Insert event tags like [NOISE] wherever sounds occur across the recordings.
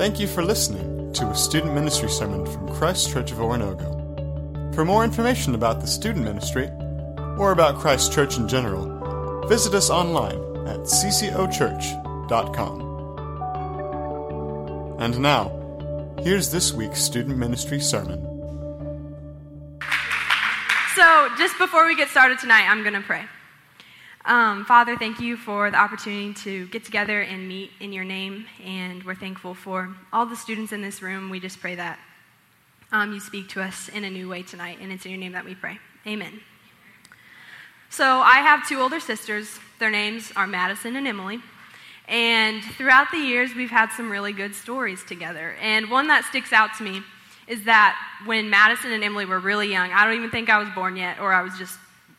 Thank you for listening to a student ministry sermon from Christ Church of Oronogo. For more information about the student ministry, or about Christ Church in general, visit us online at ccochurch.com. And now, here's this week's student ministry sermon. So, just before we get started tonight, I'm going to pray. Um, Father, thank you for the opportunity to get together and meet in your name, and we're thankful for all the students in this room. We just pray that um, you speak to us in a new way tonight, and it's in your name that we pray. Amen. So, I have two older sisters. Their names are Madison and Emily. And throughout the years, we've had some really good stories together. And one that sticks out to me is that when Madison and Emily were really young, I don't even think I was born yet, or I was just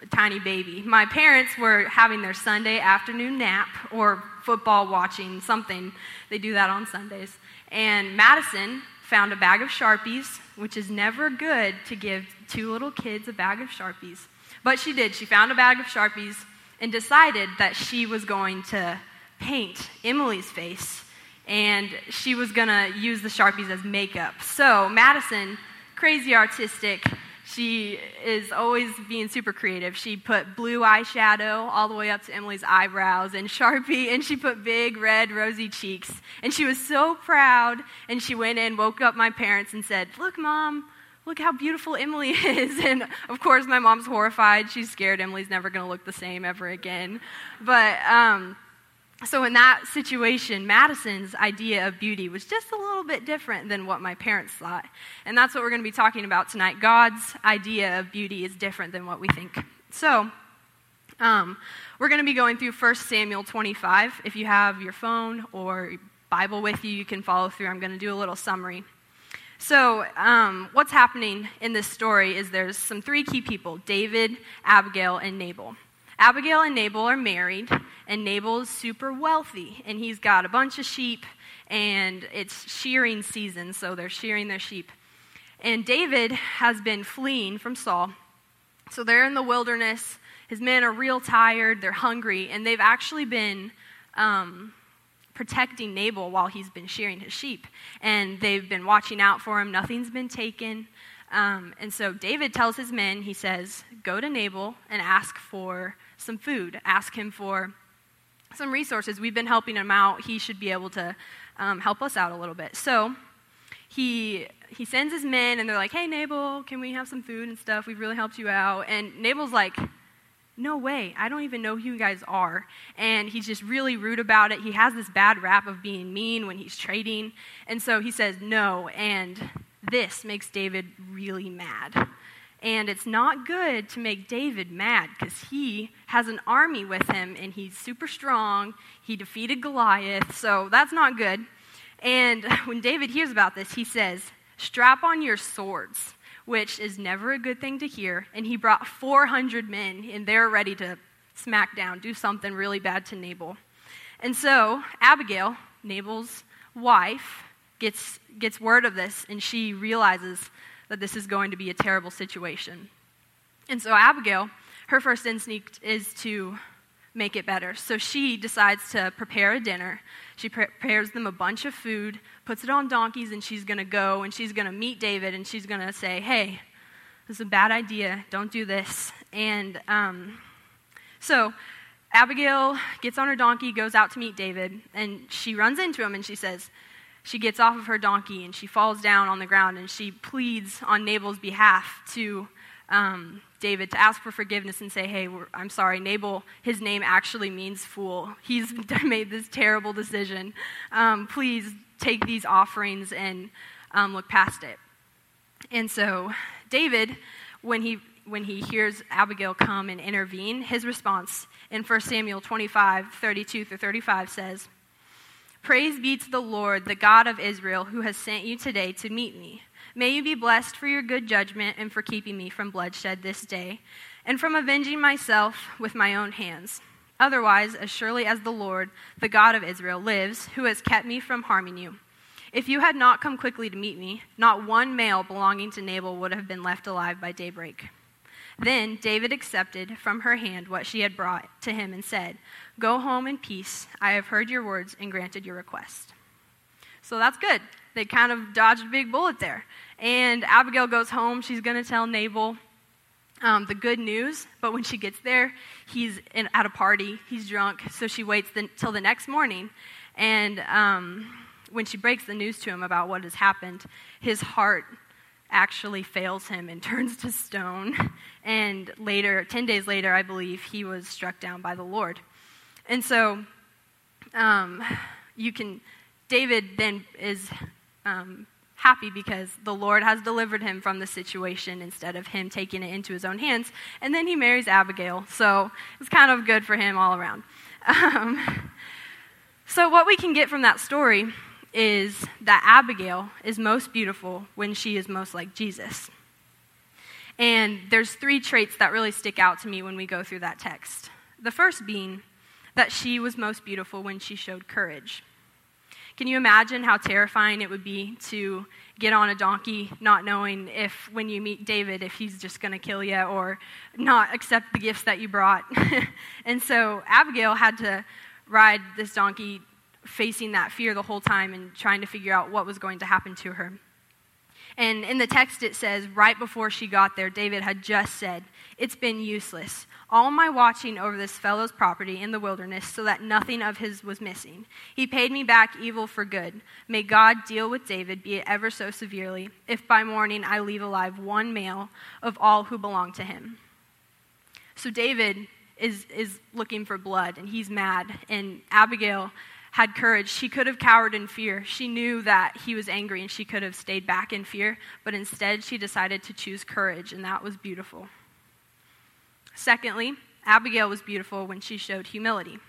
tiny baby. My parents were having their Sunday afternoon nap or football watching, something. They do that on Sundays. And Madison found a bag of Sharpies, which is never good to give two little kids a bag of Sharpies. But she did. She found a bag of Sharpies and decided that she was going to paint Emily's face and she was going to use the Sharpies as makeup. So, Madison, crazy artistic, she is always being super creative. She put blue eyeshadow all the way up to Emily's eyebrows and Sharpie, and she put big red rosy cheeks. And she was so proud. And she went in, woke up my parents, and said, Look, mom, look how beautiful Emily [LAUGHS] is. And of course, my mom's horrified. She's scared Emily's never going to look the same ever again. But, um, so, in that situation, Madison's idea of beauty was just a little bit different than what my parents thought. And that's what we're going to be talking about tonight. God's idea of beauty is different than what we think. So, um, we're going to be going through 1 Samuel 25. If you have your phone or Bible with you, you can follow through. I'm going to do a little summary. So, um, what's happening in this story is there's some three key people David, Abigail, and Nabal. Abigail and Nabal are married, and Nabal's super wealthy, and he's got a bunch of sheep, and it's shearing season, so they're shearing their sheep. And David has been fleeing from Saul, so they're in the wilderness. His men are real tired, they're hungry, and they've actually been um, protecting Nabal while he's been shearing his sheep. And they've been watching out for him, nothing's been taken. Um, and so David tells his men, he says, Go to Nabal and ask for some food, ask him for some resources. We've been helping him out. He should be able to um, help us out a little bit. So he, he sends his men, and they're like, Hey, Nabal, can we have some food and stuff? We've really helped you out. And Nabal's like, no way. I don't even know who you guys are. And he's just really rude about it. He has this bad rap of being mean when he's trading. And so he says no. And this makes David really mad. And it's not good to make David mad because he has an army with him and he's super strong. He defeated Goliath, so that's not good. And [LAUGHS] when David hears about this, he says, Strap on your swords, which is never a good thing to hear. And he brought 400 men, and they're ready to smack down, do something really bad to Nabal. And so Abigail, Nabal's wife, gets, gets word of this, and she realizes that this is going to be a terrible situation. And so Abigail, her first instinct is to make it better. So she decides to prepare a dinner. She prepares them a bunch of food, puts it on donkeys, and she's going to go and she's going to meet David and she's going to say, Hey, this is a bad idea. Don't do this. And um, so Abigail gets on her donkey, goes out to meet David, and she runs into him and she says, she gets off of her donkey and she falls down on the ground and she pleads on Nabal's behalf to um, David to ask for forgiveness and say, Hey, I'm sorry, Nabal, his name actually means fool. He's [LAUGHS] made this terrible decision. Um, please take these offerings and um, look past it. And so, David, when he when he hears Abigail come and intervene, his response in 1 Samuel 25, 32 through 35 says, Praise be to the Lord, the God of Israel, who has sent you today to meet me. May you be blessed for your good judgment and for keeping me from bloodshed this day, and from avenging myself with my own hands. Otherwise, as surely as the Lord, the God of Israel, lives, who has kept me from harming you, if you had not come quickly to meet me, not one male belonging to Nabal would have been left alive by daybreak. Then David accepted from her hand what she had brought to him and said, Go home in peace. I have heard your words and granted your request. So that's good. They kind of dodged a big bullet there. And Abigail goes home. She's going to tell Nabal um, the good news, but when she gets there, he's in, at a party. He's drunk, so she waits until the, the next morning. And um, when she breaks the news to him about what has happened, his heart actually fails him and [LAUGHS] turns to stone. And later, 10 days later, I believe, he was struck down by the Lord. And so um, you can, David then is um, happy because the Lord has delivered him from the situation instead of him taking it into his own hands. And then he marries Abigail. So it's kind of good for him all around. [LAUGHS] Um, so, what we can get from that story is that Abigail is most beautiful when she is most like Jesus. And there's three traits that really stick out to me when we go through that text. The first being that she was most beautiful when she showed courage. Can you imagine how terrifying it would be to get on a donkey not knowing if, when you meet David, if he's just going to kill you or not accept the gifts that you brought? [LAUGHS] and so Abigail had to ride this donkey facing that fear the whole time and trying to figure out what was going to happen to her. And in the text, it says, right before she got there, David had just said, It's been useless. All my watching over this fellow's property in the wilderness so that nothing of his was missing. He paid me back evil for good. May God deal with David, be it ever so severely, if by morning I leave alive one male of all who belong to him. So David is, is looking for blood, and he's mad. And Abigail had courage. She could have cowered in fear. She knew that he was angry and she could have stayed back in fear, but instead she decided to choose courage, and that was beautiful. Secondly, Abigail was beautiful when she showed humility.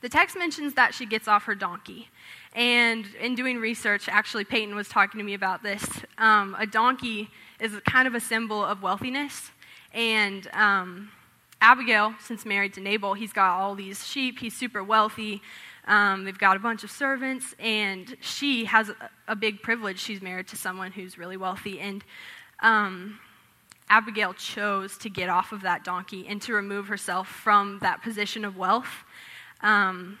The text mentions that she gets off her donkey. And in doing research, actually, Peyton was talking to me about this. Um, a donkey is kind of a symbol of wealthiness. And um, Abigail, since married to Nabal, he's got all these sheep, he's super wealthy. Um, they've got a bunch of servants, and she has a, big privilege. She's married to someone who's really wealthy. And um, Abigail chose to get off of that donkey and to remove herself from that position of wealth. Um,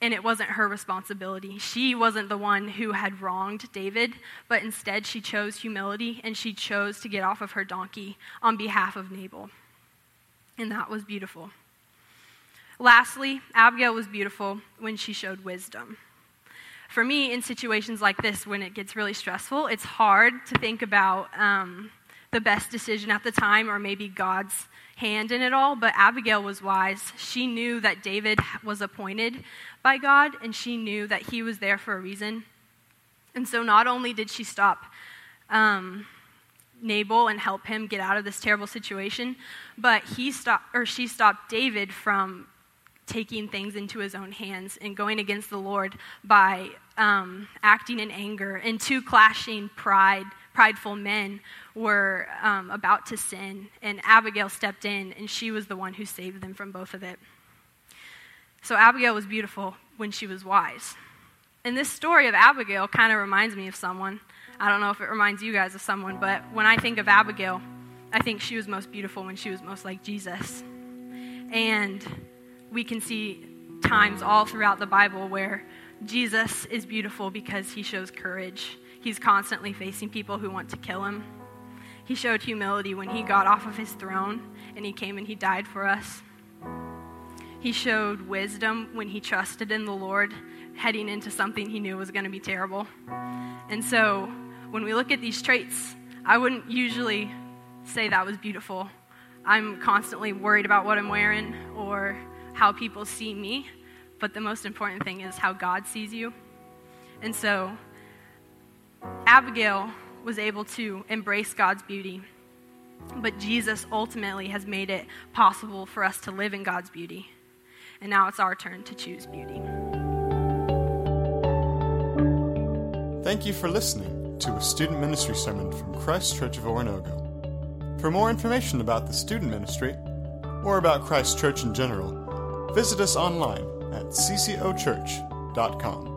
and it wasn't her responsibility. She wasn't the one who had wronged David, but instead she chose humility and she chose to get off of her donkey on behalf of Nabal. And that was beautiful. Lastly, Abigail was beautiful when she showed wisdom. For me, in situations like this, when it gets really stressful, it's hard to think about um, the best decision at the time or maybe God's hand in it all. But Abigail was wise. She knew that David was appointed by God, and she knew that he was there for a reason. And so, not only did she stop um, Nabal and help him get out of this terrible situation, but he stopped, or she stopped David from taking things into his own hands and going against the Lord by um, acting in anger. And two clashing pride, prideful men were um, about to sin, and Abigail stepped in, and she was the one who saved them from both of it. So Abigail was beautiful when she was wise. And this story of Abigail kind of reminds me of someone. I don't know if it reminds you guys of someone, but when I think of Abigail, I think she was most beautiful when she was most like Jesus. And we can see times all throughout the Bible where Jesus is beautiful because he shows courage. He's constantly facing people who want to kill him. He showed humility when he got off of his throne and he came and he died for us. He showed wisdom when he trusted in the Lord, heading into something he knew was going to be terrible. And so, when we look at these traits, I wouldn't usually say that was beautiful. I'm constantly worried about what I'm wearing or how people see me, but the most important thing is how God sees you. And so, Abigail was able to embrace God's beauty, but Jesus ultimately has made it possible for us to live in God's beauty. And now it's our turn to choose beauty. Thank you for listening to a student ministry sermon from Christ Church of Oronogo. For more information about the student ministry, or about Christ Church in general, visit us online at ccochurch.com.